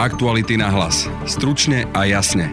Aktuality na hlas. Stručne a jasne.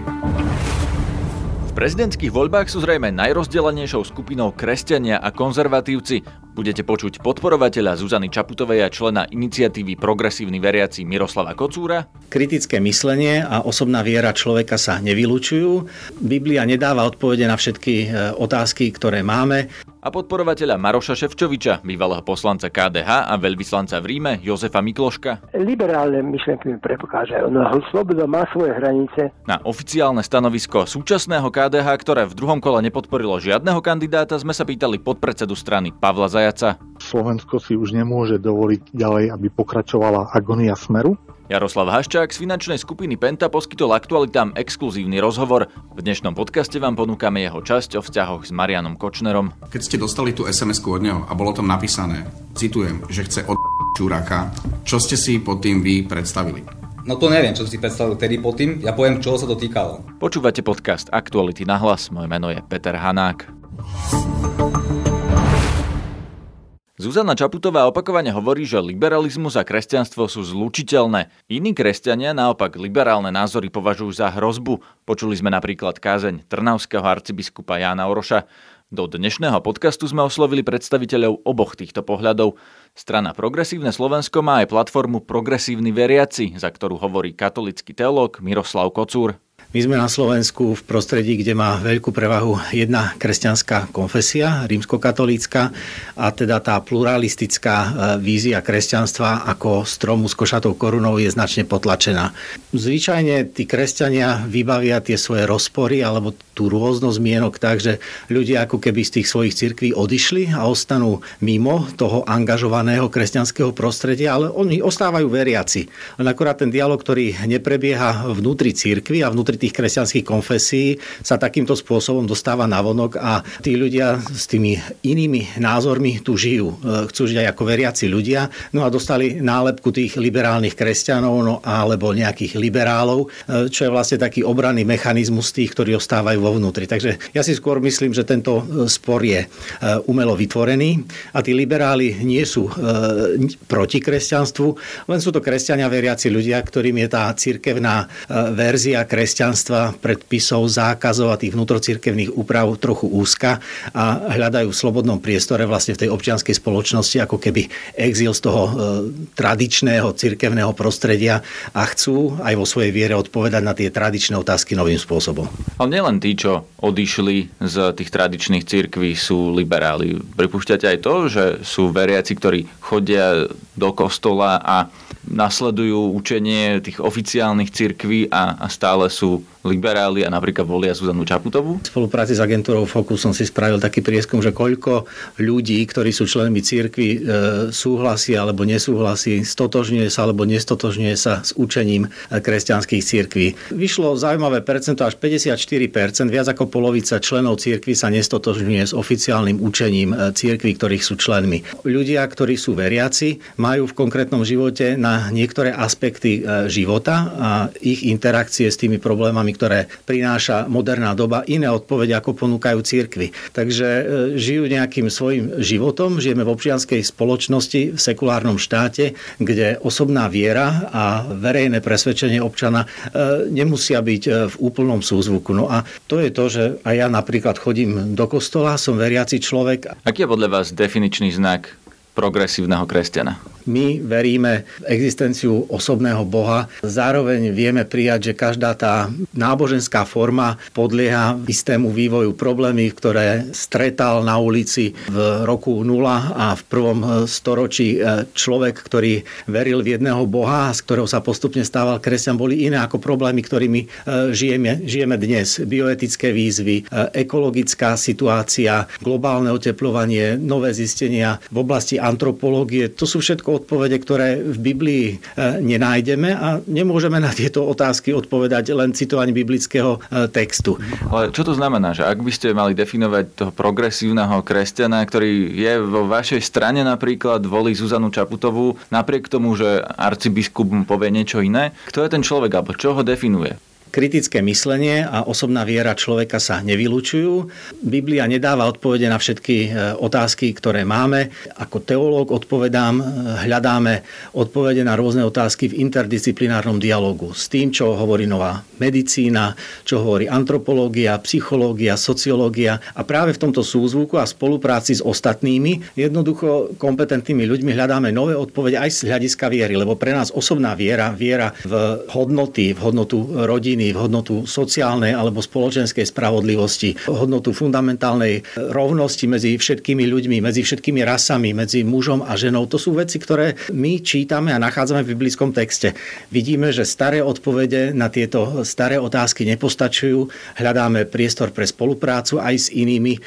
V prezidentských voľbách sú zrejme najrozdelenejšou skupinou kresťania a konzervatívci. Budete počuť podporovateľa Zuzany Čaputovej a člena iniciatívy Progresívny veriaci Miroslava Kocúra. Kritické myslenie a osobná viera človeka sa nevylučujú. Biblia nedáva odpovede na všetky e, otázky, ktoré máme a podporovateľa Maroša Ševčoviča, bývalého poslanca KDH a veľvyslanca v Ríme Jozefa Mikloška. Liberálne myšlenky mi prepokážajú. No sloboda má svoje hranice. Na oficiálne stanovisko súčasného KDH, ktoré v druhom kole nepodporilo žiadneho kandidáta, sme sa pýtali podpredsedu strany Pavla Zajaca. Slovensko si už nemôže dovoliť ďalej, aby pokračovala agonia smeru Jaroslav Haščák z finančnej skupiny Penta poskytol aktualitám exkluzívny rozhovor. V dnešnom podcaste vám ponúkame jeho časť o vzťahoch s Marianom Kočnerom. Keď ste dostali tú sms od neho a bolo tam napísané, citujem, že chce od Čuraka, čo ste si pod tým vy predstavili? No to neviem, čo si predstavil tedy pod tým. Ja poviem, čo sa to týkalo. Počúvate podcast Aktuality na hlas. Moje meno je Peter Hanák. Zuzana Čaputová opakovane hovorí, že liberalizmus a kresťanstvo sú zlučiteľné. Iní kresťania naopak liberálne názory považujú za hrozbu. Počuli sme napríklad kázeň trnavského arcibiskupa Jána Oroša. Do dnešného podcastu sme oslovili predstaviteľov oboch týchto pohľadov. Strana Progresívne Slovensko má aj platformu Progresívny veriaci, za ktorú hovorí katolický teológ Miroslav Kocúr. My sme na Slovensku v prostredí, kde má veľkú prevahu jedna kresťanská konfesia, rímskokatolícka, a teda tá pluralistická e, vízia kresťanstva ako stromu s košatou korunou je značne potlačená. Zvyčajne tí kresťania vybavia tie svoje rozpory alebo tú rôznosť mienok tak, že ľudia ako keby z tých svojich cirkví odišli a ostanú mimo toho angažovaného kresťanského prostredia, ale oni ostávajú veriaci. Len akorát ten dialog, ktorý neprebieha vnútri cirkvi a vnútri tých kresťanských konfesí sa takýmto spôsobom dostáva na vonok a tí ľudia s tými inými názormi tu žijú. Chcú žiť aj ako veriaci ľudia, no a dostali nálepku tých liberálnych kresťanov no, alebo nejakých liberálov, čo je vlastne taký obranný mechanizmus tých, ktorí ostávajú vo vnútri. Takže ja si skôr myslím, že tento e, spor je e, umelo vytvorený a tí liberáli nie sú e, proti kresťanstvu, len sú to kresťania veriaci ľudia, ktorým je tá cirkevná verzia kresťanstva, predpisov, zákazov a tých vnútrocirkevných úprav trochu úzka a hľadajú v slobodnom priestore vlastne v tej občianskej spoločnosti ako keby exil z toho tradičného cirkevného prostredia a chcú aj vo svojej viere odpovedať na tie tradičné otázky novým spôsobom. Ale nielen tí, čo odišli z tých tradičných cirkví, sú liberáli. Pripúšťate aj to, že sú veriaci, ktorí chodia do kostola a nasledujú učenie tých oficiálnych cirkví a, a stále sú liberáli a napríklad volia Zuzanu Čaputovú? V spolupráci s agentúrou Focus som si spravil taký prieskum, že koľko ľudí, ktorí sú členmi cirkvi, e, súhlasí alebo nesúhlasí, stotožňuje sa alebo nestotožňuje sa s učením kresťanských cirkví. Vyšlo zaujímavé percento až 54%, viac ako polovica členov cirkvi sa nestotožňuje s oficiálnym učením e, cirkví, ktorých sú členmi. Ľudia, ktorí sú veriaci, majú v konkrétnom živote na niektoré aspekty e, života a ich interakcie s tými problémami, ktoré prináša moderná doba, iné odpovede, ako ponúkajú církvy. Takže e, žijú nejakým svojim životom, žijeme v občianskej spoločnosti, v sekulárnom štáte, kde osobná viera a verejné presvedčenie občana nemusia byť v úplnom súzvuku. No a to je to, že aj ja napríklad chodím do kostola, som veriaci človek. Aký je podľa vás definičný znak progresívneho kresťana? My veríme v existenciu osobného Boha. Zároveň vieme prijať, že každá tá náboženská forma podlieha istému vývoju problémy, ktoré stretal na ulici v roku 0 a v prvom storočí e, človek, ktorý veril v jedného Boha, z ktorého sa postupne stával kresťan, boli iné ako problémy, ktorými e, žijeme, žijeme dnes. Bioetické výzvy, e, ekologická situácia, globálne oteplovanie, nové zistenia v oblasti antropológie. To sú všetko odpovede, ktoré v Biblii e, nenájdeme a nemôžeme na tieto otázky odpovedať len citovaním biblického e, textu. Ale čo to znamená, že ak by ste mali definovať toho progresívneho kresťana, ktorý je vo vašej strane napríklad, volí Zuzanu Čaputovú, napriek tomu, že arcibiskup mu povie niečo iné, kto je ten človek alebo čo ho definuje? Kritické myslenie a osobná viera človeka sa nevylučujú. Biblia nedáva odpovede na všetky e, otázky, ktoré máme. Ako teológ odpovedám, e, hľadáme odpovede na rôzne otázky v interdisciplinárnom dialogu s tým, čo hovorí nová medicína, čo hovorí antropológia, psychológia, sociológia a práve v tomto súzvuku a spolupráci s ostatnými jednoducho kompetentnými ľuďmi hľadáme nové odpovede aj z hľadiska viery, lebo pre nás osobná viera, viera v hodnoty, v hodnotu rodiny, v hodnotu sociálnej alebo spoločenskej spravodlivosti, v hodnotu fundamentálnej rovnosti medzi všetkými ľuďmi, medzi všetkými rasami, medzi mužom a ženou. To sú veci, ktoré my čítame a nachádzame v biblickom texte. Vidíme, že staré odpovede na tieto staré otázky nepostačujú. Hľadáme priestor pre spoluprácu aj s inými e,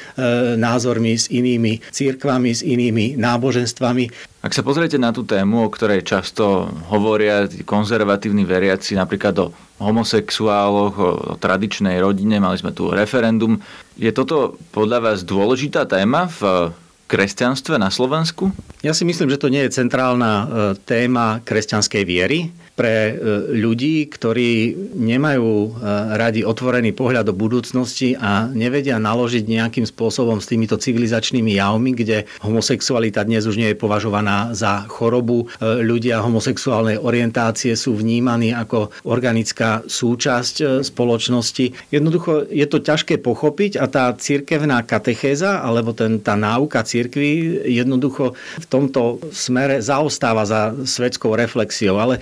názormi, s inými církvami, s inými náboženstvami. Ak sa pozriete na tú tému, o ktorej často hovoria konzervatívni veriaci, napríklad o homosexuáloch, o, o tradičnej rodine, mali sme tu referendum. Je toto podľa vás dôležitá téma v kresťanstve na Slovensku? Ja si myslím, že to nie je centrálna e, téma kresťanskej viery pre e, ľudí, ktorí nemajú e, radi otvorený pohľad do budúcnosti a nevedia naložiť nejakým spôsobom s týmito civilizačnými javmi, kde homosexualita dnes už nie je považovaná za chorobu. E, ľudia homosexuálnej orientácie sú vnímaní ako organická súčasť spoločnosti. Jednoducho je to ťažké pochopiť a tá cirkevná katechéza alebo ten, tá náuka cirkvi jednoducho v tomto smere zaostáva za svetskou reflexiou. Ale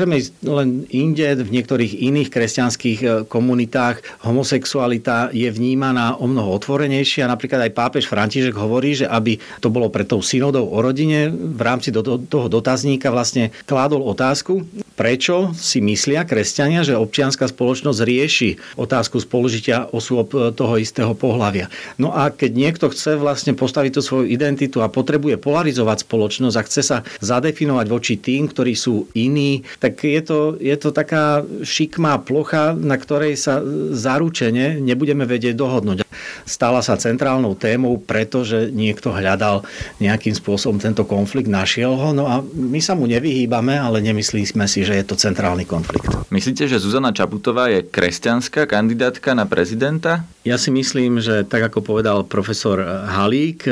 Môžeme ísť len inde, v niektorých iných kresťanských e, komunitách homosexualita je vnímaná o mnoho otvorenejšia. Napríklad aj pápež František hovorí, že aby to bolo pre tou synodou o rodine, v rámci do, toho dotazníka vlastne kládol otázku, prečo si myslia kresťania, že občianská spoločnosť rieši otázku spolužitia osôb e, toho istého pohľavia. No a keď niekto chce vlastne postaviť tú svoju identitu a potrebuje polarizovať spoločnosť a chce sa zadefinovať voči tým, ktorí sú iní, tak je to, je to taká šikmá plocha, na ktorej sa zaručene nebudeme vedieť dohodnúť. Stala sa centrálnou témou, pretože niekto hľadal nejakým spôsobom tento konflikt, našiel ho, no a my sa mu nevyhýbame, ale nemyslíme si, že je to centrálny konflikt. Myslíte, že Zuzana Čaputová je kresťanská kandidátka na prezidenta? Ja si myslím, že tak ako povedal profesor Halík,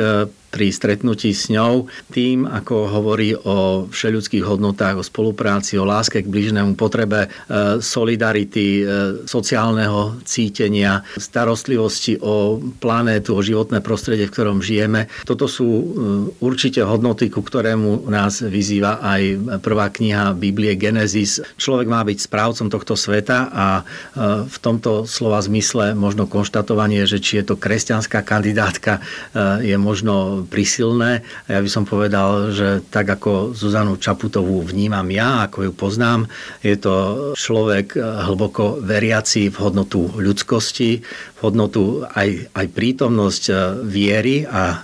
pri stretnutí s ňou tým, ako hovorí o všeľudských hodnotách, o spolupráci, o láske k blížnemu potrebe e, solidarity, e, sociálneho cítenia, starostlivosti o planétu, o životné prostredie, v ktorom žijeme. Toto sú určite hodnoty, ku ktorému nás vyzýva aj prvá kniha Biblie Genesis. Človek má byť správcom tohto sveta a v tomto slova zmysle možno konštatovanie, že či je to kresťanská kandidátka, je možno prisilné. Ja by som povedal, že tak ako Zuzanu Čaputovú vnímam ja, ako ju poznám, je to človek hlboko veriaci v hodnotu ľudskosti, v hodnotu aj, aj prítomnosť e, viery a e,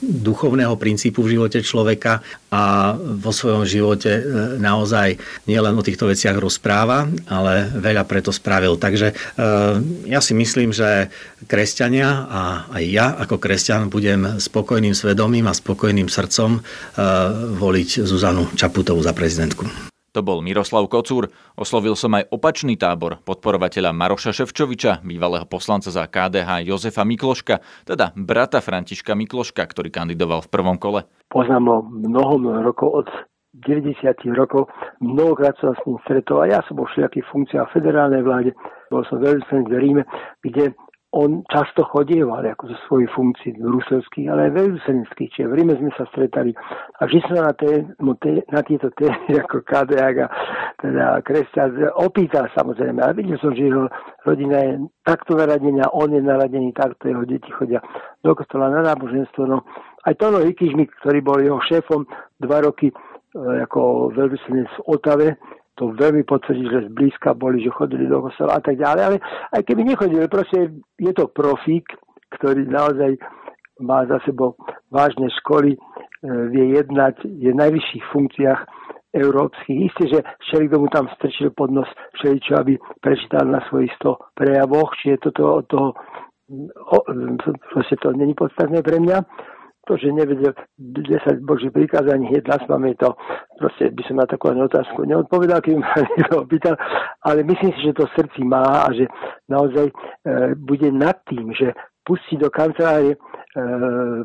duchovného princípu v živote človeka a vo svojom živote e, naozaj nielen o týchto veciach rozpráva, ale veľa preto spravil. Takže ja si myslím, že kresťania a aj ja ako kresťan budem spokojný spokojným svedomím a spokojným srdcom eh, voliť Zuzanu Čaputovú za prezidentku. To bol Miroslav Kocúr. Oslovil som aj opačný tábor podporovateľa Maroša Ševčoviča, bývalého poslanca za KDH Jozefa Mikloška, teda brata Františka Mikloška, ktorý kandidoval v prvom kole. Poznám ho mnoho, mnoho rokov od 90 rokov. Mnohokrát som s ním stretol a ja som vo všetkých funkciách federálnej vláde. Bol som veľmi v Ríme, kde on často chodieval ako zo svojich funkcií bruselských, ale aj veľvyslenských, čiže v Ríme sme sa stretali a vždy sa na, té, no té, na tieto témy ako KDAG a teda kresťan opýtal samozrejme. A videl som, že jeho rodina je takto naradená, on je naradený takto, jeho deti chodia do kostola na náboženstvo. No, aj Tono Hikižmik, ktorý bol jeho šéfom dva roky e, ako veľvyslenec v Otave, to veľmi potvrdí, že zblízka boli, že chodili do kostola a tak ďalej, ale aj keby nechodili, proste je to profík, ktorý naozaj má za sebou vážne školy, e, vie jednať, je v najvyšších funkciách európskych. Isté, že všelik mu tam strčil pod nos všeličo, aby prečítal na svojich 100 prejavoch, čiže toto od toho, o, proste to není podstatné pre mňa. To, že nevedel 10 boží prikázaní na spamäť, to proste by som na takú otázku neodpovedal, keby ma niekto opýtal, ale myslím si, že to srdci má a že naozaj e, bude nad tým, že pustí do kancelárie e,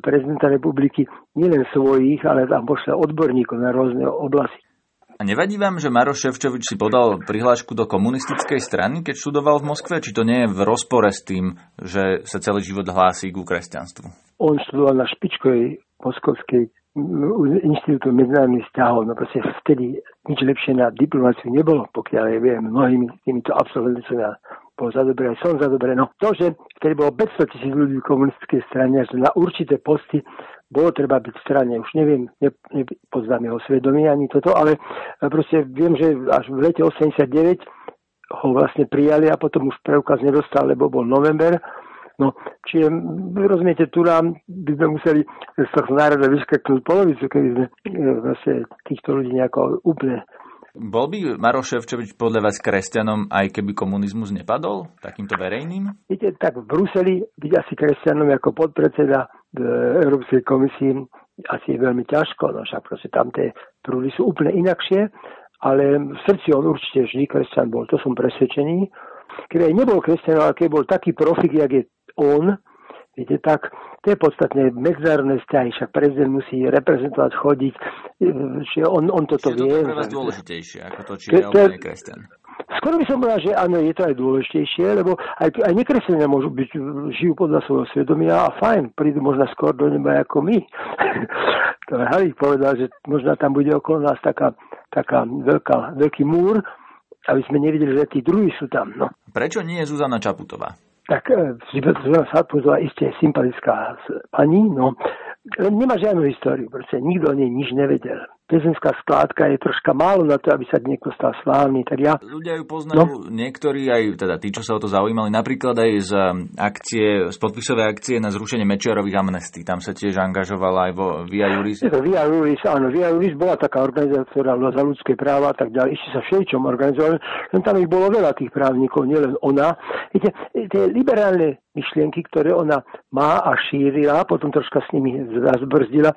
prezidenta republiky nielen svojich, ale tam pošle odborníkov na rôzne oblasti. A nevadí vám, že Maroš Ševčovič si podal prihlášku do komunistickej strany, keď študoval v Moskve? Či to nie je v rozpore s tým, že sa celý život hlási ku kresťanstvu? On študoval na špičkovej moskovskej inštitútu medzinárodných vzťahov, no proste vtedy nič lepšie na diplomáciu nebolo, pokiaľ ja viem, mnohými týmito absolventmi som ja bol za dobre, aj som za dobre. No to, že vtedy bolo 500 tisíc ľudí v komunistickej strane, že na určité posty bolo treba byť v strane. Už neviem, ne, nepoznám jeho svedomie ani toto, ale proste viem, že až v lete 89 ho vlastne prijali a potom už preukaz nedostal, lebo bol november. No, čiže rozumiete, tu nám by sme museli z toho národa vyskaknúť polovicu, keby sme e, vlastne týchto ľudí nejako úplne bol by Maroš Ševčovič podľa vás kresťanom, aj keby komunizmus nepadol? Takýmto verejným? Viete, tak v Bruseli byť asi kresťanom ako podpredseda Európskej komisii asi je veľmi ťažko, no však proste tam tie prúdy sú úplne inakšie, ale v srdci on určite vždy kresťan bol, to som presvedčený. Keby aj nebol kresťan, ale keď bol taký profik, jak je on, Viete, tak to je podstatné medzinárodné vzťahy, však prezident musí reprezentovať, chodiť, že on, on toto Čiže vie. to je pre dôležitejšie, ako to, či je alebo kresťan. Skoro by som povedal, že áno, je to aj dôležitejšie, lebo aj, aj nekresenia môžu byť, žijú podľa svojho svedomia a fajn, prídu možno skôr do neba ako my. to je Halík povedal, že možno tam bude okolo nás taká, taká veľká, veľký múr, aby sme nevideli, že tí druhí sú tam. No. Prečo nie je Zuzana Čaputová? tak Zuzana Sarpuzová isté sympatická pani, no len nemá žiadnu históriu, proste nikto o nej nič nevedel pezenská skládka je troška málo na to, aby sa niekto stal slávny. Tak ja... Ľudia ju poznajú, no? niektorí aj teda tí, čo sa o to zaujímali, napríklad aj z um, akcie, z podpisovej akcie na zrušenie Mečiarových amnestí. Tam sa tiež angažovala aj vo Via Juris. Je to Via Juris, áno. Via Juris bola taká organizácia, za ľudské práva a tak ďalej. Ešte sa všeličom organizovali, len tam ich bolo veľa tých právnikov, nielen ona. Viete, tie liberálne myšlienky, ktoré ona má a šírila, potom troška s nimi zbrzdila.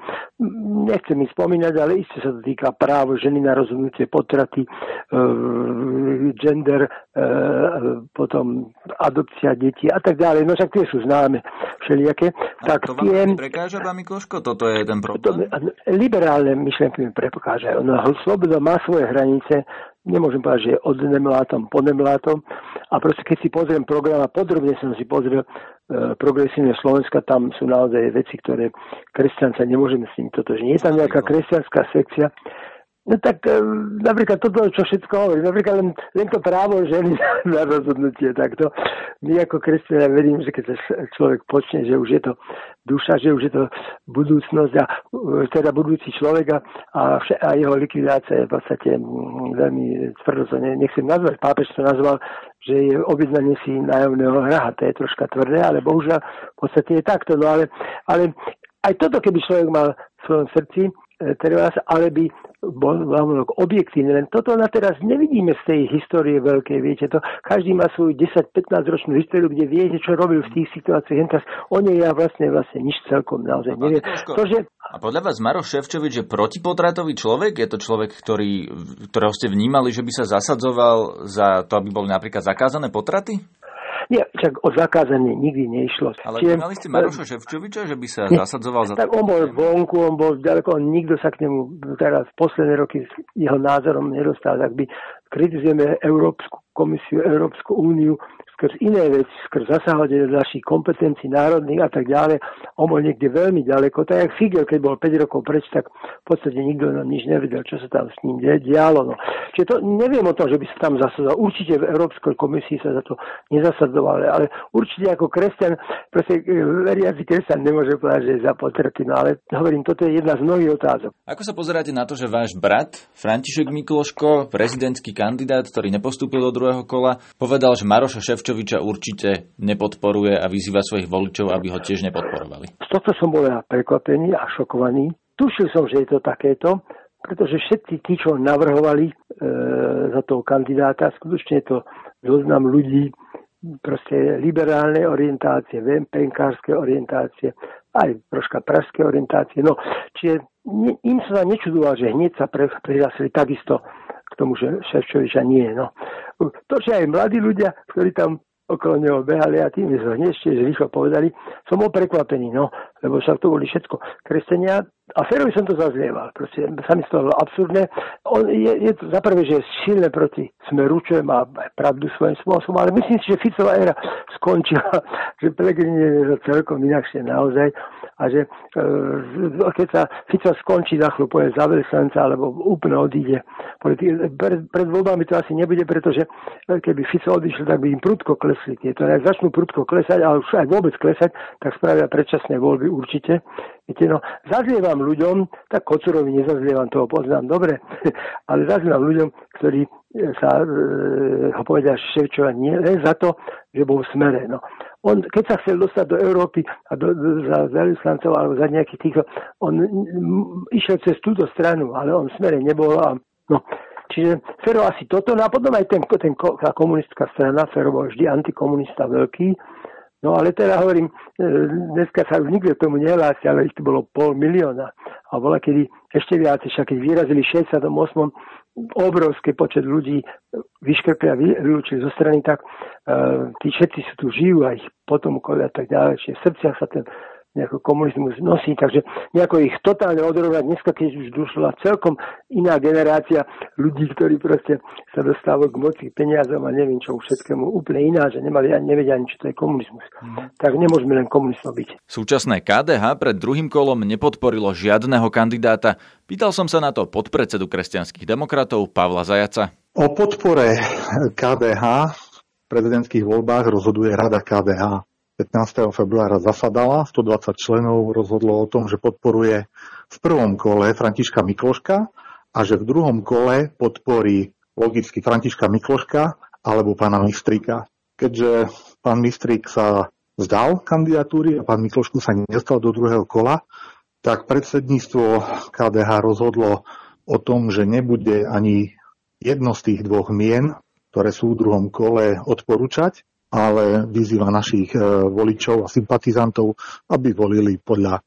Nechcem mi spomínať, ale isté sa to týka práv ženy na rozhodnutie potraty, e, gender, e, potom adopcia detí a tak ďalej. No však tie sú známe všelijaké. A tak to tie, vám prekáža, pán Mikloško? Toto je ten problém? To, liberálne myšlienky mi prekážajú. No, sloboda má svoje hranice, nemôžem povedať, že od nemlátom po nemlátom. A proste keď si pozriem program a podrobne som si pozrel e, progresívne Slovenska, tam sú naozaj veci, ktoré kresťan sa nemôžeme s nimi totožniť. Je tam nejaká kresťanská sekcia, No tak e, napríklad toto, čo všetko hovorí, napríklad len, len to právo ženy na rozhodnutie takto. My ako kresťania verím, že keď sa človek počne, že už je to duša, že už je to budúcnosť a e, teda budúci človek a, a jeho likvidácia je v podstate mm, veľmi tvrdo, to ne, nechcem nazvať, pápež to nazval, že je objednanie si nájomného hraha, to je troška tvrdé, ale bohužiaľ v podstate je takto. No ale, ale aj toto, keby človek mal v svojom srdci, teraz, ale by bol návonok objektívne. Len toto na teraz nevidíme z tej histórie veľkej, viete to. Každý má svoju 10-15 ročnú históriu, kde viete, čo robil v tých situáciách. Teraz o nej ja vlastne, vlastne nič celkom naozaj neviem. To, že... A podľa vás Maroš Ševčovič je protipotratový človek? Je to človek, ktorý, ktorého ste vnímali, že by sa zasadzoval za to, aby boli napríklad zakázané potraty? Nie, však o zakázanie nikdy neišlo. Ale Čiže, mali ste Maroša Ševčoviča, že by sa nie, zasadzoval za Tak on bol vonku, on bol ďaleko, on nikto sa k nemu teraz v posledné roky s jeho názorom nedostal. Ak by kritizujeme Európsku komisiu, Európsku úniu, skrz iné veci, skrz zasahovanie našich kompetencií národných a tak ďalej. On niekde veľmi ďaleko. Tak jak Figel, keď bol 5 rokov preč, tak v podstate nikto no, nič nevedel, čo sa tam s ním dialo. No. Čiže to neviem o tom, že by sa tam zasadzoval. Určite v Európskej komisii sa za to nezasadzoval, ale určite ako kresťan, proste e, veriaci kresťan nemôže povedať, že je za potrety. No ale hovorím, toto je jedna z mnohých otázok. Ako sa pozeráte na to, že váš brat, František Mikloško, prezidentský kandidát, ktorý nepostúpil do druhého kola, povedal, že Maroša Ševčo Ševčoviča určite nepodporuje a vyzýva svojich voličov, aby ho tiež nepodporovali. Z tohto som bol ja prekvapený a šokovaný. Tušil som, že je to takéto, pretože všetci tí, čo navrhovali e, za toho kandidáta, skutočne to zoznam ľudí, proste liberálnej orientácie, VMPNkárskej orientácie, aj troška pražské orientácie. No, čiže im sa nečudoval, že hneď sa prihlásili takisto tomu, Ševčoviča nie. No. To, že aj mladí ľudia, ktorí tam okolo neho behali a tým sme hneď ešte rýchlo povedali, som bol prekvapený, no, lebo však to boli všetko kresťania a Ferovi som to zazlieval, proste sa mi toho absurdné. On je, je to za prvé, že je silné proti smeru, čo má pravdu svojím spôsobom, ale myslím si, že Ficová éra skončila, že Pelegrini je celkom inakšie naozaj a že e, keď sa Fico skončí za chvíľu, povie za alebo úplne odíde. Pred, pred voľbami to asi nebude, pretože keby Fico odišiel, tak by im prudko klesli tieto. Ak začnú prudko klesať, ale už aj vôbec klesať, tak spravia predčasné voľby určite. Viete, no, zazlievam ľuďom, tak Kocurovi nezazlievam, toho poznám dobre, ale zazlievam ľuďom, ktorí sa e, ho povedia Ševčova nie len za to, že bol v smere. No. On, keď sa chcel dostať do Európy a do, do, za veľvyslancov alebo za nejakých týchto, on m, išiel cez túto stranu, ale on v smere nebol. A, no. Čiže Fero asi toto, no a potom aj ten, ten, tá komunistická strana, Fero bol vždy antikomunista veľký, No ale teda hovorím, e, dneska sa už nikto tomu nehlási, ale ich to bolo pol milióna. A bola kedy ešte viac, však keď vyrazili 68 obrovský počet ľudí vyškrpli a vylúčili zo strany, tak uh, tí všetci sú tu žijú a ich potomkovia a tak ďalej. Čiže v srdciach sa ten nejako komunizmus nosí, takže nejako ich totálne odrovať. Dneska, keď už došla celkom iná generácia ľudí, ktorí proste sa dostávajú k moci, peniazom a neviem čo všetkému úplne iná, že nemali ani nevedia ani, čo to je komunizmus. Mm. Tak nemôžeme len komunistom byť. Súčasné KDH pred druhým kolom nepodporilo žiadneho kandidáta. Pýtal som sa na to podpredsedu kresťanských demokratov Pavla Zajaca. O podpore KDH v prezidentských voľbách rozhoduje Rada KDH. 15. februára zasadala, 120 členov rozhodlo o tom, že podporuje v prvom kole Františka Mikloška a že v druhom kole podporí logicky Františka Mikloška alebo pána Mistrika. Keďže pán Mistrik sa vzdal kandidatúry a pán Miklošku sa nestal do druhého kola, tak predsedníctvo KDH rozhodlo o tom, že nebude ani jedno z tých dvoch mien, ktoré sú v druhom kole odporúčať, ale vyzýva našich e, voličov a sympatizantov, aby volili podľa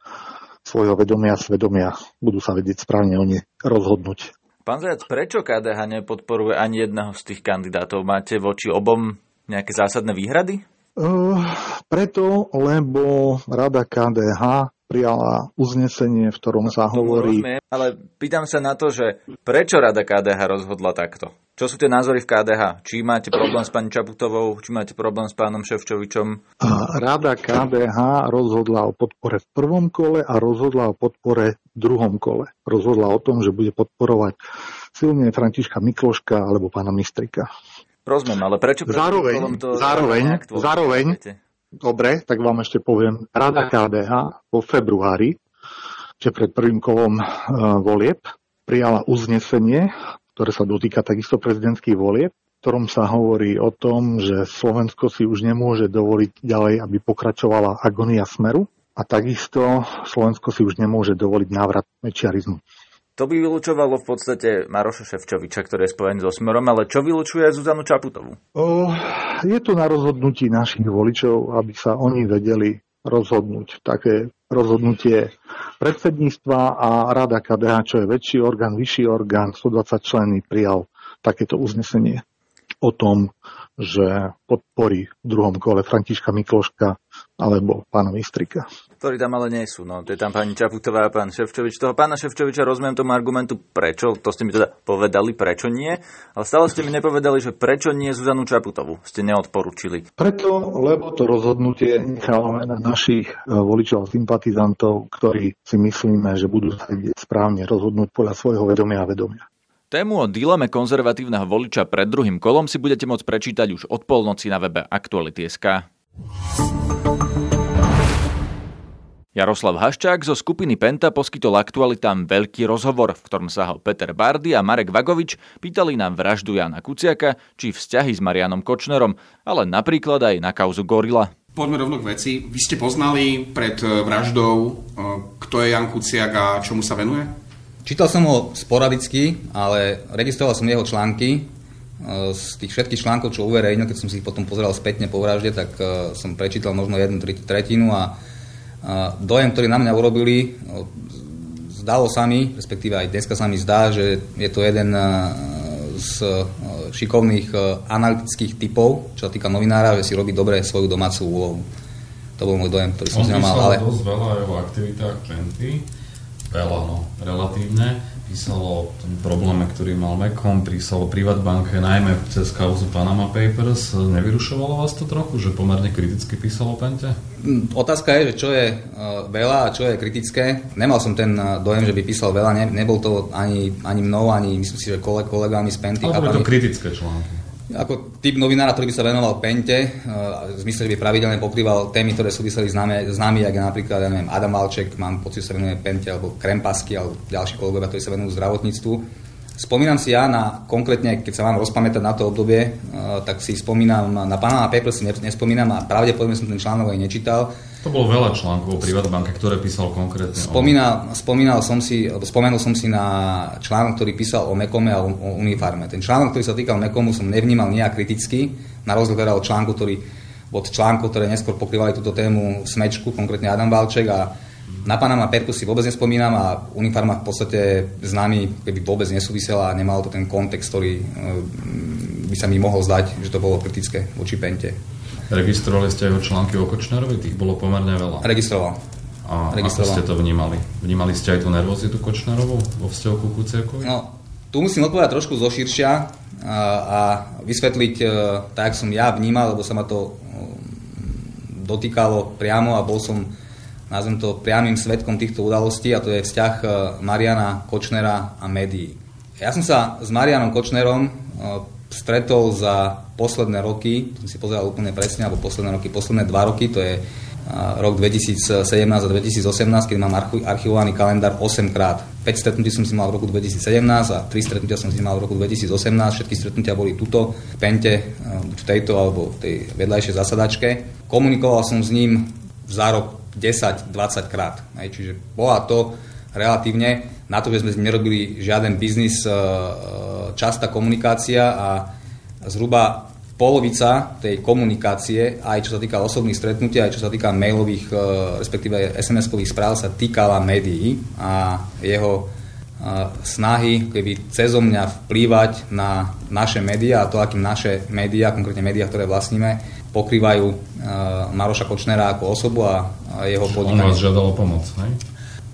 svojho vedomia a svedomia. Budú sa vedieť správne o ne rozhodnúť. Pán Zajac, prečo KDH nepodporuje ani jedného z tých kandidátov? Máte voči obom nejaké zásadné výhrady? Uh, preto, lebo Rada KDH prijala uznesenie, v ktorom sa hovorí... Rozumiem, ale pýtam sa na to, že prečo Rada KDH rozhodla takto? Čo sú tie názory v KDH? Či máte problém s pani Čaputovou, či máte problém s pánom Ševčovičom? Rada KDH rozhodla o podpore v prvom kole a rozhodla o podpore v druhom kole. Rozhodla o tom, že bude podporovať silne Františka Mikloška alebo pána Mistrika. Rozumiem, ale prečo? Zároveň, to zároveň, zároveň, Dobre, tak vám ešte poviem. Rada KDH vo februári, že pred prvým kolom e, volieb, prijala uznesenie, ktoré sa dotýka takisto prezidentských volieb, v ktorom sa hovorí o tom, že Slovensko si už nemôže dovoliť ďalej, aby pokračovala agonia smeru a takisto Slovensko si už nemôže dovoliť návrat mečiarizmu. To by vylúčovalo v podstate Maroša Ševčoviča, ktorý je spojený so Smerom, ale čo vylúčuje Zuzanu Čaputovú? O, je to na rozhodnutí našich voličov, aby sa oni vedeli rozhodnúť. Také rozhodnutie predsedníctva a Rada KDH, čo je väčší orgán, vyšší orgán, 120 členy prijal takéto uznesenie o tom, že podporí v druhom kole Františka Mikloška alebo pána Mistrika. Ktorí tam ale nie sú. No. To je tam pani Čaputová a pán Ševčovič. Toho pána Ševčoviča rozumiem tomu argumentu prečo, to ste mi teda povedali, prečo nie, ale stále ste mi nepovedali, že prečo nie Zuzanu Čaputovú ste neodporúčili. Preto, lebo to rozhodnutie nechávame na našich e, voličov a sympatizantov, ktorí si myslíme, že budú sa správne rozhodnúť podľa svojho vedomia a vedomia. Tému o dileme konzervatívneho voliča pred druhým kolom si budete môcť prečítať už od polnoci na webe Aktuality.sk. Jaroslav Haščák zo skupiny Penta poskytol aktualitám veľký rozhovor, v ktorom sa ho Peter Bardy a Marek Vagovič pýtali na vraždu Jana Kuciaka či vzťahy s Marianom Kočnerom, ale napríklad aj na kauzu Gorila. Poďme rovno k veci. Vy ste poznali pred vraždou, kto je Jan Kuciak a čomu sa venuje? Čítal som ho sporadicky, ale registroval som jeho články. E, z tých všetkých článkov, čo uverejnil, keď som si ich potom pozeral spätne po vražde, tak e, som prečítal možno jednu tretinu a dojem, ktorý na mňa urobili, zdalo sa mi, respektíve aj dneska sa mi zdá, že je to jeden z šikovných analytických typov, čo sa týka novinára, že si robí dobre svoju domácu úlohu. To bol môj dojem, ktorý som si mal. Ale... dosť veľa aj o aktivitách Penty, veľa no, relatívne písalo o tom probléme, ktorý mal Mekom, písalo Privatbanke, najmä cez kauzu Panama Papers. Nevyrušovalo vás to trochu, že pomerne kriticky písalo Pente? Mm, otázka je, že čo je e, veľa a čo je kritické. Nemal som ten e, dojem, že by písal veľa, ne, nebol to ani, ani mnou, ani myslím si, že koleg, kolegami z Penty. Ale to kritické články ako typ novinára, ktorý by sa venoval Pente, eh, v zmysle, že by pravidelne pokrýval témy, ktoré súviseli s nami, s nami ako napríklad, ja neviem, Adam Valček, mám pocit, že sa venuje Pente, alebo Krempasky, alebo ďalší kolegovia, ktorí sa venujú zdravotníctvu. Spomínam si ja na, konkrétne, keď sa mám rozpamätať na to obdobie, eh, tak si spomínam, na Panama Papers si nespomínam a pravdepodobne som ten článok aj nečítal, to bolo veľa článkov o Privatbanke, ktoré písal konkrétne. Spomínal, spomínal som si, spomenul som si na článok, ktorý písal o Mekome a o, Unifarme. Ten článok, ktorý sa týkal Mekomu, som nevnímal nejak kriticky, na rozdiel teda od článku, ktorý, od článku, ktoré neskôr pokrývali túto tému v Smečku, konkrétne Adam Valček a na Panama Perku si vôbec nespomínam a Unifarma v podstate s nami keby vôbec nesúvisela a nemalo to ten kontext, ktorý eh, by sa mi mohol zdať, že to bolo kritické voči Pente. Registrovali ste jeho články o Kočnerovi? Tých bolo pomerne veľa. Registroval. A Registroval. ako ste to vnímali? Vnímali ste aj tú nervozitu Kočnerovú vo vzťahu ku Kuciakovi? No, tu musím odpovedať trošku zoširšia a, a vysvetliť e, tak, som ja vnímal, lebo sa ma to mm, dotýkalo priamo a bol som, nazvem to, priamým svetkom týchto udalostí a to je vzťah e, Mariana Kočnera a médií. Ja som sa s Marianom Kočnerom e, stretol za posledné roky, som si pozeral úplne presne, alebo posledné roky, posledné dva roky, to je rok 2017 a 2018, keď mám archivovaný kalendár 8 krát. 5 stretnutí som si mal v roku 2017 a 3 stretnutia som si mal v roku 2018. Všetky stretnutia boli tuto, v Pente, buď v tejto alebo v tej vedľajšej zasadačke. Komunikoval som s ním za rok 10-20 krát. Čiže bola to relatívne na to, že sme nerobili žiaden biznis častá komunikácia a zhruba polovica tej komunikácie, aj čo sa týka osobných stretnutia, aj čo sa týka mailových, e, respektíve SMS-kových správ, sa týkala médií a jeho e, snahy keby cez mňa vplývať na naše médiá a to, akým naše médiá, konkrétne médiá, ktoré vlastníme, pokrývajú e, Maroša Kočnera ako osobu a jeho podnikanie. On vás žiadal o pomoc, hej?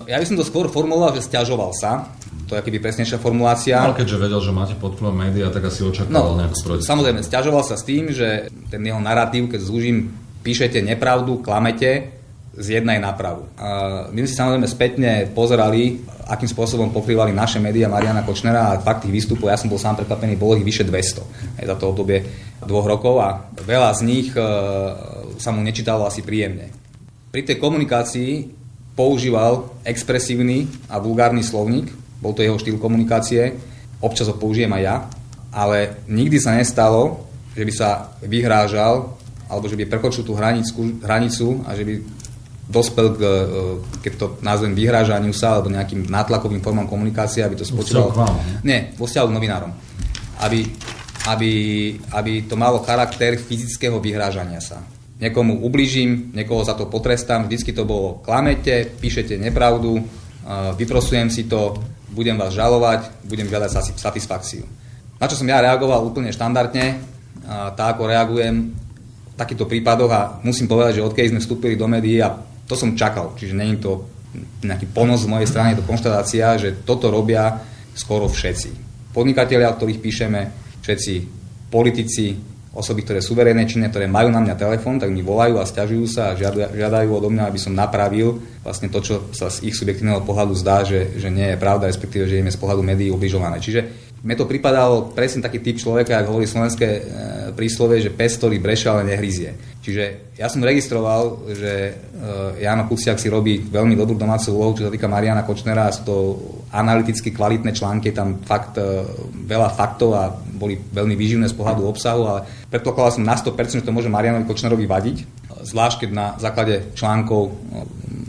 Ja by som to skôr formuloval, že stiažoval sa, to je keby presnejšia formulácia. Ale keďže vedel, že máte pod vplyvom médiá, tak asi očakával no, nejakú proti. Samozrejme, stiažoval sa s tým, že ten jeho narratív, keď zúžim, píšete nepravdu, klamete, zjednaj napravu. A my si samozrejme spätne pozerali, akým spôsobom pokrývali naše médiá Mariana Kočnera a fakt tých výstupov, ja som bol sám prekvapený, bolo ich vyše 200 aj za to obdobie dvoch rokov a veľa z nich e, sa mu nečítalo asi príjemne. Pri tej komunikácii používal expresívny a vulgárny slovník, bol to jeho štýl komunikácie, občas ho použijem aj ja, ale nikdy sa nestalo, že by sa vyhrážal alebo že by prekočil tú hranicu, hranicu a že by dospel k, e, keď to nazvem vyhrážaniu sa alebo nejakým nátlakovým formám komunikácie, aby to spočívalo... Nie, vo vzťahu k novinárom. Aby, aby, aby to malo charakter fyzického vyhrážania sa. Niekomu ubližím, niekoho za to potrestám, vždycky to bolo klamete, píšete nepravdu, vyprosujem si to, budem vás žalovať, budem žiadať satisfakciu. Na čo som ja reagoval úplne štandardne, tak ako reagujem v takýchto prípadoch a musím povedať, že odkedy sme vstúpili do médií a to som čakal, čiže není to nejaký ponos z mojej strany, je to konštatácia, že toto robia skoro všetci. Podnikatelia, ktorých píšeme, všetci politici, osoby, ktoré sú verejné činné, ktoré majú na mňa telefón, tak mi volajú a stiažujú sa a žiadajú, odo mňa, aby som napravil vlastne to, čo sa z ich subjektívneho pohľadu zdá, že, že nie je pravda, respektíve, že im je z pohľadu médií ubližované. Čiže mne to pripadalo presne taký typ človeka, ako hovorí slovenské e, príslove, že pes, ktorý breše, ale nehryzie. Čiže ja som registroval, že e, Jano Kuciak si robí veľmi dobrú domácu úlohu, čo sa týka Mariana Kočnera, sú to analyticky kvalitné články, tam fakt e, veľa faktov a boli veľmi výživné z pohľadu obsahu, ale predpokladal som na 100%, že to môže Marianovi Kočnerovi vadiť, zvlášť keď na základe článkov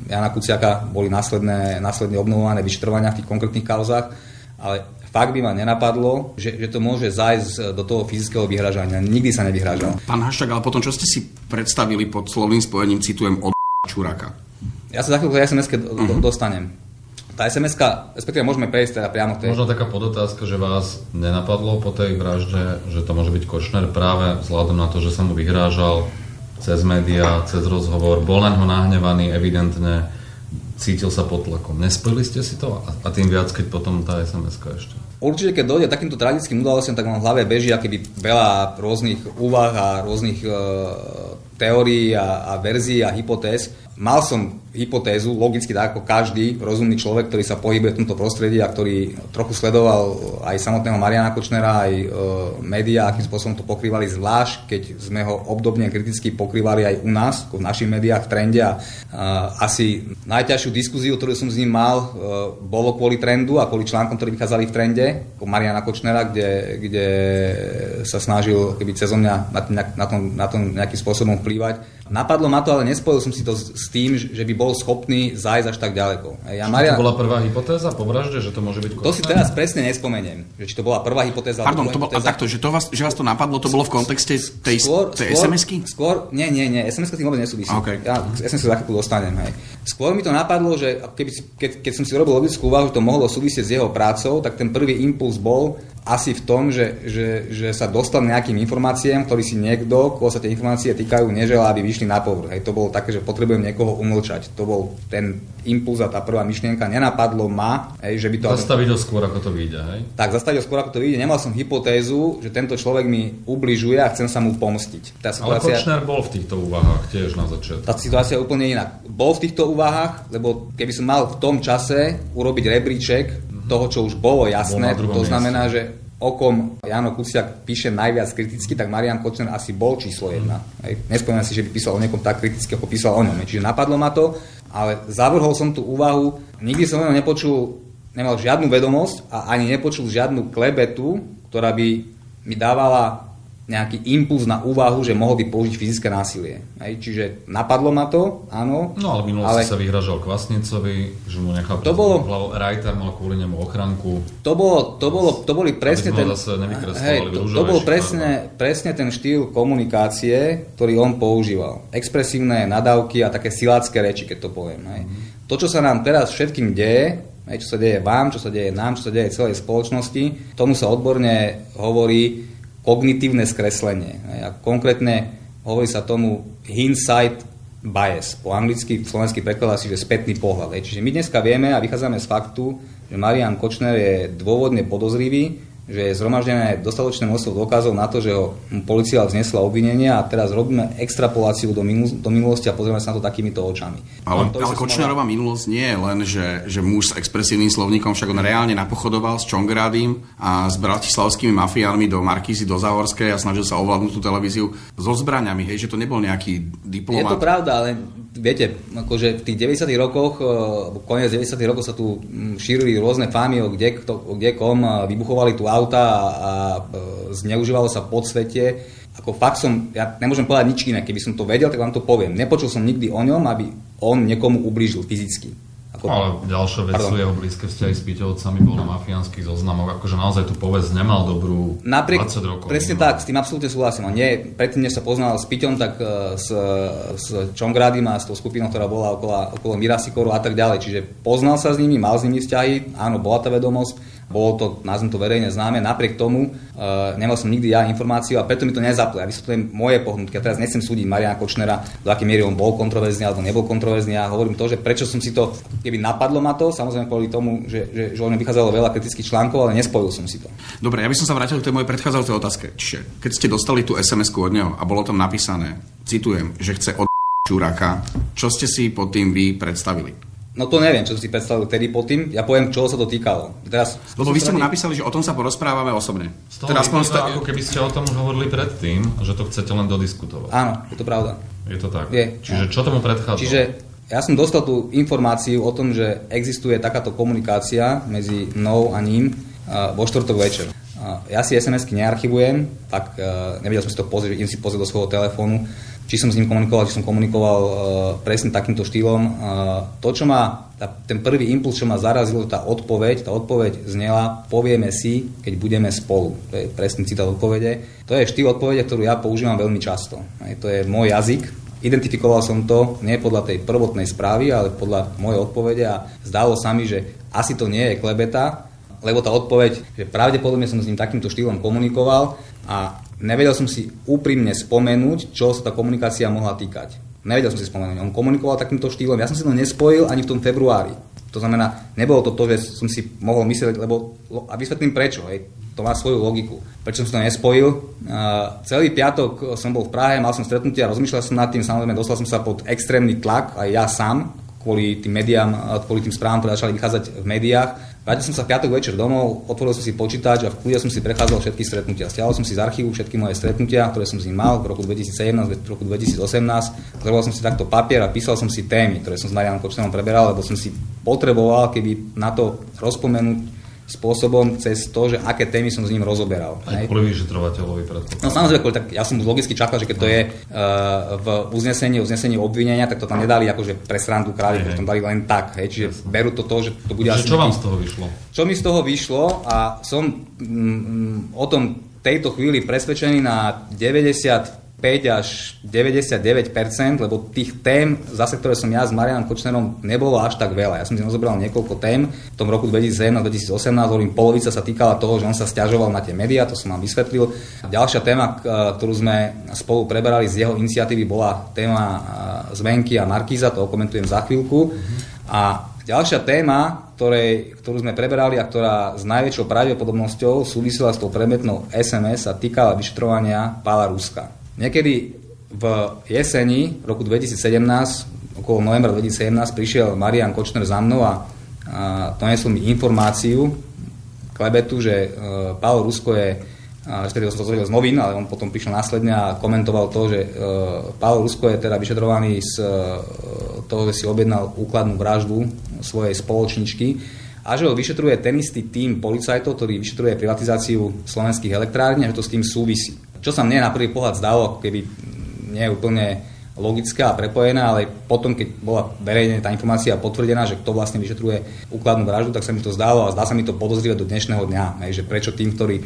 Jana Kuciaka boli následné, následne obnovované vyšetrovania v tých konkrétnych kauzách, ale fakt by ma nenapadlo, že, že to môže zájsť do toho fyzického vyhražania. Nikdy sa nevyhražal. Pán Haščák, ale potom čo ste si predstavili pod slovným spojením, citujem, od čuraka? Ja sa za chvíľku sms uh-huh. dostanem. Tá sms respektíve môžeme prejsť teda priamo tej... Možno taká podotázka, že vás nenapadlo po tej vražde, že to môže byť Kočner práve vzhľadom na to, že sa mu vyhrážal cez médiá, cez rozhovor, bol na ňo nahnevaný evidentne, cítil sa pod tlakom. Nespojili ste si to? A, tým viac, keď potom tá sms ešte. Určite, keď dojde takýmto tragickým udalostiam, tak mám v hlave beží akoby veľa rôznych úvah a rôznych e, teórií a, a verzií a hypotéz. Mal som hypotézu, logicky tak ako každý rozumný človek, ktorý sa pohybuje v tomto prostredí a ktorý trochu sledoval aj samotného Mariana Kočnera, aj e, médiá, akým spôsobom to pokrývali, zvlášť keď sme ho obdobne kriticky pokrývali aj u nás, v našich médiách v trende a e, asi najťažšiu diskuziu, ktorú som s ním mal, e, bolo kvôli trendu a kvôli článkom, ktorí vychádzali v trende, ako Mariana Kočnera, kde, kde sa snažil keby cez mňa na, na, tom, na tom nejakým spôsobom vplývať Napadlo ma to, ale nespojil som si to s tým, že by bol schopný zájsť až tak ďaleko. Ja, Maria... To bola prvá hypotéza po vražde, že to môže byť To si teraz presne nespomeniem, že či to bola prvá hypotéza. Pardon, to bol, hypotéza... takto, že, to vás, že vás to napadlo, to bolo v kontexte tej, skôr, tej SMS-ky? Skôr, nie, nie, nie, SMS-ka tým vôbec nesúvisí. Okay. Ja SMS za chvíľu dostanem. Hej. Skôr mi to napadlo, že keby, keď, keď som si urobil logickú úvahu, že to mohlo súvisieť s jeho prácou, tak ten prvý impuls bol, asi v tom, že, že, že sa dostal nejakým informáciám, ktorý si niekto, koho sa tie informácie týkajú, neželá, aby vyšli na povrch. Hej, to bolo také, že potrebujem niekoho umlčať. To bol ten impuls a tá prvá myšlienka. Nenapadlo ma, hej, že by to... Zastaviť ho skôr, ako to vyjde, hej? Tak, zastaviť ho skôr, ako to vyjde. Nemal som hypotézu, že tento človek mi ubližuje a chcem sa mu pomstiť. Tá situácia... Ale Kočner bol v týchto úvahách tiež na začiatku. Tá situácia je úplne iná. Bol v týchto úvahách, lebo keby som mal v tom čase urobiť rebríček toho, čo už bolo jasné, bol to znamená, že o kom Jano Kuciak píše najviac kriticky, tak Marian Kočner asi bol číslo jedna. Mm. Nespomínam si, že by písal o niekom tak kriticky, ako písal o ňom. Čiže napadlo ma to, ale zavrhol som tú úvahu. Nikdy som ho nepočul, nemal žiadnu vedomosť a ani nepočul žiadnu klebetu, ktorá by mi dávala nejaký impuls na úvahu, že mohol by použiť fyzické násilie. Hej, čiže napadlo ma to, áno. No ale minulosti ale... sa vyhražal Kvasnicovi, že mu nechal to bolo... hlavu, Rajter mal kvôli nemu ochranku. To, bolo, to, bolo, to boli presne ten... hej, to, to bol presne, presne ten štýl komunikácie, ktorý on používal. Expresívne nadávky a také silácké reči, keď to poviem. Hej. Mm. To, čo sa nám teraz všetkým deje, hej, čo sa deje vám, čo sa deje nám, čo sa deje celej spoločnosti, tomu sa odborne hovorí kognitívne skreslenie. A konkrétne hovorí sa tomu hindsight bias. Po anglicky, slovenský prekladá si, že spätný pohľad. Čiže my dneska vieme a vychádzame z faktu, že Marian Kočner je dôvodne podozrivý, že je zhromaždené dostatočné množstvo dôkazov na to, že ho policia vznesla obvinenia a teraz robíme extrapoláciu do, minul- do minulosti a pozrieme sa na to takýmito očami. Ale, to, ale Kočnerová mala... minulosť nie je len, že, že muž s expresívnym slovníkom, však on reálne napochodoval s Čongradím a s bratislavskými mafiánmi do Markízy, do Záhorskej a snažil sa ovládnuť tú televíziu so zbraniami, hej, že to nebol nejaký diplomat. Je to pravda, ale viete, akože v tých 90 rokoch, e, koniec 90 rokov sa tu šírili rôzne fámy kde, kde kom, vybuchovali tu auta a, a e, zneužívalo sa podsvetie. Ako fakt som, ja nemôžem povedať nič iné, keby som to vedel, tak vám to poviem. Nepočul som nikdy o ňom, aby on niekomu ublížil fyzicky. Ako... Ale ďalšia vec Pardon. sú jeho blízke vzťahy s Piťovcami, bol na mafiánskych zoznamoch, akože naozaj tú povesť nemal dobrú Napriek, 20 rokov. Presne tak, s tým absolútne súhlasím. Nie, predtým, než sa poznal s Piťom, tak uh, s, s Čongradím a s tou skupinou, ktorá bola okolo, okolo Mirasikoru a tak ďalej. Čiže poznal sa s nimi, mal s nimi vzťahy, áno, bola tá vedomosť bolo to, nazvem to verejne známe, napriek tomu uh, nemal som nikdy ja informáciu a preto mi to nezaplo. Ja vysvetľujem moje pohnutky. Ja teraz nechcem súdiť Mariana Kočnera, do akej miery on bol kontroverzný alebo nebol kontroverzný. Ja hovorím to, že prečo som si to, keby napadlo ma to, samozrejme kvôli tomu, že, že, že on vychádzalo veľa kritických článkov, ale nespojil som si to. Dobre, ja by som sa vrátil k tej mojej predchádzajúcej otázke. Čiže keď ste dostali tú sms od neho a bolo tam napísané, citujem, že chce od Čuráka, čo ste si pod tým vy predstavili? No to neviem, čo si predstavil vtedy pod tým. Ja poviem, čo sa to týkalo. Teraz, Lebo vy ste mu napísali, že o tom sa porozprávame osobne. Z toho Teraz sta... ako keby ste o tom už hovorili predtým, že to chcete len dodiskutovať. Áno, je to pravda. Je to tak. Je. Čiže čo tomu predchádzalo? Čiže ja som dostal tú informáciu o tom, že existuje takáto komunikácia medzi mnou a ním vo štvrtok večer. Ja si SMS-ky nearchivujem, tak nevedel som si to pozrieť, idem si pozrieť do svojho telefónu či som s ním komunikoval, či som komunikoval uh, presne takýmto štýlom. Uh, to, čo ma, tá, ten prvý impuls, čo ma zarazilo, tá odpoveď, tá odpoveď znela, povieme si, keď budeme spolu. To je presný citát odpovede. To je štýl odpovede, ktorú ja používam veľmi často. Hej, to je môj jazyk, identifikoval som to nie podľa tej prvotnej správy, ale podľa mojej odpovede a zdalo sa mi, že asi to nie je klebeta, lebo tá odpoveď, že pravdepodobne som s ním takýmto štýlom komunikoval a nevedel som si úprimne spomenúť, čo sa tá komunikácia mohla týkať. Nevedel som si spomenúť. On komunikoval takýmto štýlom, ja som si to nespojil ani v tom februári. To znamená, nebolo to to, že som si mohol myslieť, lebo, a vysvetlím prečo, hej, to má svoju logiku. Prečo som si to nespojil? Uh, celý piatok som bol v Prahe, mal som stretnutie a rozmýšľal som nad tým, samozrejme dostal som sa pod extrémny tlak, aj ja sám, kvôli tým médiám, kvôli tým správam, ktoré začali vychádzať v médiách. Vrátil som sa v piatok večer domov, otvoril som si počítač a v kľude som si prechádzal všetky stretnutia. Stiahol som si z archívu všetky moje stretnutia, ktoré som s ním mal v roku 2017, v roku 2018. Zrobil som si takto papier a písal som si témy, ktoré som s Marianom Kočnerom preberal, lebo som si potreboval, keby na to rozpomenúť spôsobom cez to, že aké témy som s ním rozoberal. Aj kvôli vyšetrovateľovi predpokladám. No samozrejme, tak ja som logicky čakal, že keď to je uh, v uznesení, uznesení obvinenia, tak to tam nedali akože pre srandu králi, to tam dali len tak. Hej, čiže yes. berú to to, že to bude asi... Čo vám z toho vyšlo? Čo mi z toho vyšlo a som mm, mm o tom tejto chvíli presvedčený na 90 5 až 99%, lebo tých tém, zase ktoré som ja s Marianom Kočnerom, nebolo až tak veľa. Ja som si rozobral niekoľko tém. V tom roku 2017-2018, hovorím, polovica sa týkala toho, že on sa stiažoval na tie médiá, to som vám vysvetlil. Ďalšia téma, ktorú sme spolu preberali z jeho iniciatívy, bola téma zvenky a Markíza, to komentujem za chvíľku. A ďalšia téma, ktorej, ktorú sme preberali a ktorá s najväčšou pravdepodobnosťou súvisela s tou predmetnou SMS, sa týkala vyšetrovania Pála Ruska. Niekedy v jeseni roku 2017, okolo novembra 2017, prišiel Marian Kočner za mnou a, a donesol mi informáciu, klebetu, že e, Paolo Rusko je respektíve som to zvedel z novín, ale on potom prišiel následne a komentoval to, že e, Paolo Rusko je teda vyšetrovaný z e, toho, že si objednal úkladnú vraždu svojej spoločničky a že ho vyšetruje ten istý tým policajtov, ktorý vyšetruje privatizáciu slovenských elektrární a že to s tým súvisí. Čo sa mne na prvý pohľad zdalo, ako keby nie je úplne logická a prepojená, ale potom, keď bola verejne tá informácia potvrdená, že kto vlastne vyšetruje úkladnú vraždu, tak sa mi to zdalo a zdá sa mi to podozrieť do dnešného dňa, hej, že prečo tým, ktorý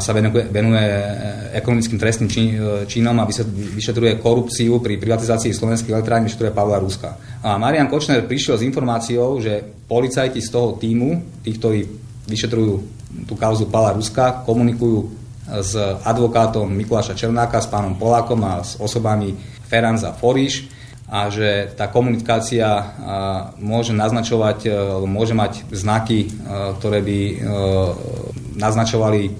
sa venuje, venuje ekonomickým trestným čin, činom a vyšetruje korupciu pri privatizácii slovenských elektrární, vyšetruje Pavla Ruska. A Marian Kočner prišiel s informáciou, že policajti z toho týmu, tých, ktorí vyšetrujú tú kauzu Pavla Ruska, komunikujú s advokátom Mikuláša Černáka, s pánom Polákom a s osobami Feranza Foriš a že tá komunikácia môže naznačovať, e, môže mať znaky, e, ktoré by e, naznačovali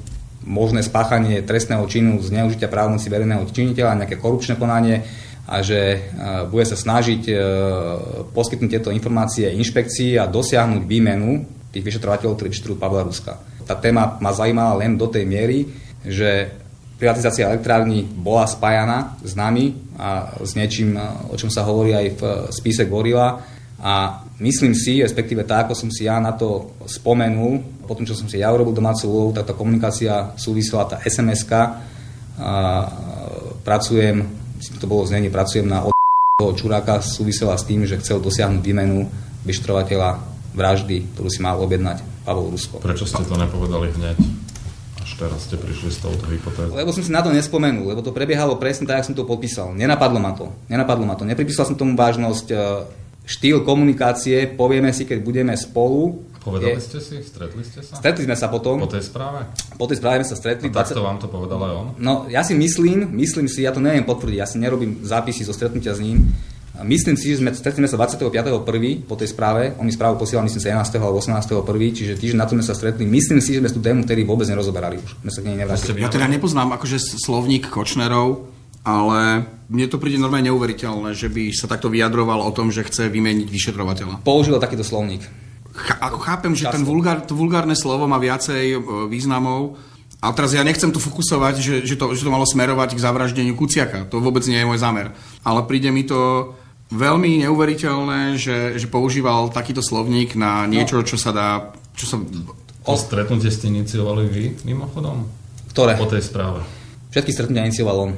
možné spáchanie trestného činu zneužitia právomoci verejného činiteľa, nejaké korupčné konanie a že bude sa snažiť poskytnúť tieto informácie inšpekcii a dosiahnuť výmenu tých vyšetrovateľov, ktorí vyšetrujú Pavla Ruska. Tá téma ma zaujímala len do tej miery, že privatizácia elektrární bola spájana s nami a s niečím, o čom sa hovorí aj v spise Gorila. A myslím si, respektíve tak, ako som si ja na to spomenul, potom čo som si ja urobil domácu úlohu, tak tá komunikácia súvisela, tá sms pracujem, to bolo znenie, pracujem na od toho Čuráka, súvisela s tým, že chcel dosiahnuť výmenu vyšetrovateľa vraždy, ktorú si mal objednať Pavol Rusko. Prečo ste to nepovedali hneď? Teraz ste prišli s touto hypotézou? Lebo som si na to nespomenul, lebo to prebiehalo presne tak, ako som to podpísal. Nenapadlo ma to. Nenapadlo ma to. Nepripísal som tomu vážnosť. E, štýl komunikácie, povieme si, keď budeme spolu. Povedali je... ste si? Stretli ste sa? Stretli sme sa potom. Po tej správe? Po tej správe sme sa stretli. A takto 20... vám to povedal aj on? No, ja si myslím, myslím si, ja to neviem potvrdiť, ja si nerobím zápisy zo stretnutia s ním, Myslím si, že sme stretli sa 25.1. po tej správe, oni správu posielali myslím 17. alebo 18.1., čiže týždeň na to sme sa stretli. Myslím si, že sme tú tému tedy vôbec nerozoberali už. Sme sa k nej nevrátili. Ja teda nepoznám akože slovník Kočnerov, ale mne to príde normálne neuveriteľné, že by sa takto vyjadroval o tom, že chce vymeniť vyšetrovateľa. Použil takýto slovník. Ch- ako chápem, že ten vulgár, to vulgárne slovo má viacej e, významov, a teraz ja nechcem tu fokusovať, že, že, to, že to malo smerovať k zavraždeniu Kuciaka. To vôbec nie je môj zámer. Ale príde mi to veľmi neuveriteľné, že, že používal takýto slovník na niečo, čo sa dá... Čo sa... To stretnutie ste iniciovali vy, mimochodom? Ktoré? Po tej správe. Všetky stretnutia inicioval on.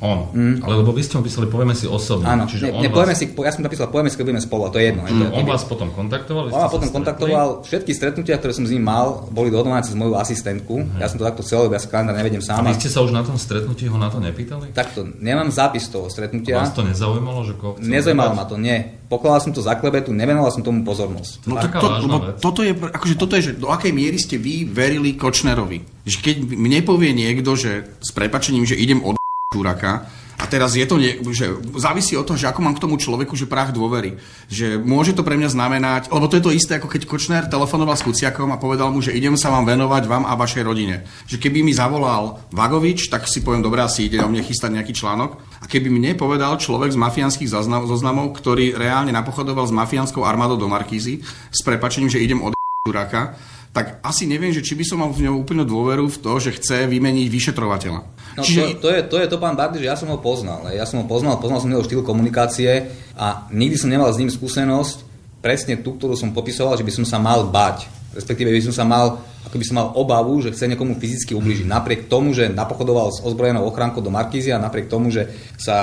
On. Mm. Ale lebo vy ste mu písali, povieme si osobne. Áno, Čiže ne, ne, povieme vás... si, ja som napísal, povieme si, keď budeme spolu, a to je jedno. Mm, to, on vás potom kontaktoval? On ma potom kontaktoval, všetky stretnutia, ktoré som s ním mal, boli dohodované cez moju asistentku. Mm. Ja som to takto chcel, lebo ja sa kalendár nevedem sám. A vy ste sa už na tom stretnutí ho na to nepýtali? Takto, nemám zápis toho stretnutia. Vás to nezaujímalo, že koho Nezaujímalo ma to, nie. Pokladal som to za klebetu, nevenoval som tomu pozornosť. No to, to, lebo toto je, akože toto je, že do akej miery ste vy verili Kočnerovi. Že keď mne povie niekto, že s prepačením, že idem od čuraka, a teraz je to, nie, že závisí od toho, že ako mám k tomu človeku, že prach dôvery. Že môže to pre mňa znamenať, lebo to je to isté, ako keď Kočner telefonoval s Kuciakom a povedal mu, že idem sa vám venovať vám a vašej rodine. Že keby mi zavolal Vagovič, tak si poviem, dobrá, si ide o mne chystať nejaký článok. A keby mne povedal človek z mafiánskych zoznamov, ktorý reálne napochodoval s mafiánskou armádou do Markízy, s prepačením, že idem od Turaka, tak asi neviem, že či by som mal v ňom úplnú dôveru v to, že chce vymeniť vyšetrovateľa. No Čiže... to, to, je, to je to, pán Bardy, že ja som ho poznal. Ja som ho poznal, poznal som jeho štýl komunikácie a nikdy som nemal s ním skúsenosť, presne tú, ktorú som popisoval, že by som sa mal bať. Respektíve by som sa mal, ako by som mal obavu, že chce niekomu fyzicky ubližiť. Napriek tomu, že napochodoval s ozbrojenou ochránkou do Markízy a napriek tomu, že sa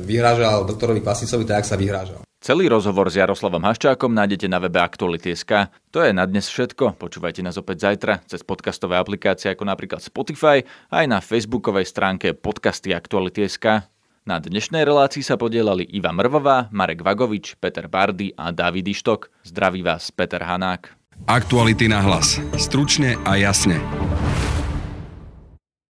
vyhrážal doktorovi Kvasicovi tak, jak sa vyhrážal. Celý rozhovor s Jaroslavom Haščákom nájdete na webe Aktuality.sk. To je na dnes všetko. Počúvajte nás opäť zajtra cez podcastové aplikácie ako napríklad Spotify aj na facebookovej stránke podcasty Aktuality.sk. Na dnešnej relácii sa podielali Iva Mrvová, Marek Vagovič, Peter Bardy a David Ištok. Zdraví vás Peter Hanák. Aktuality na hlas. Stručne a jasne.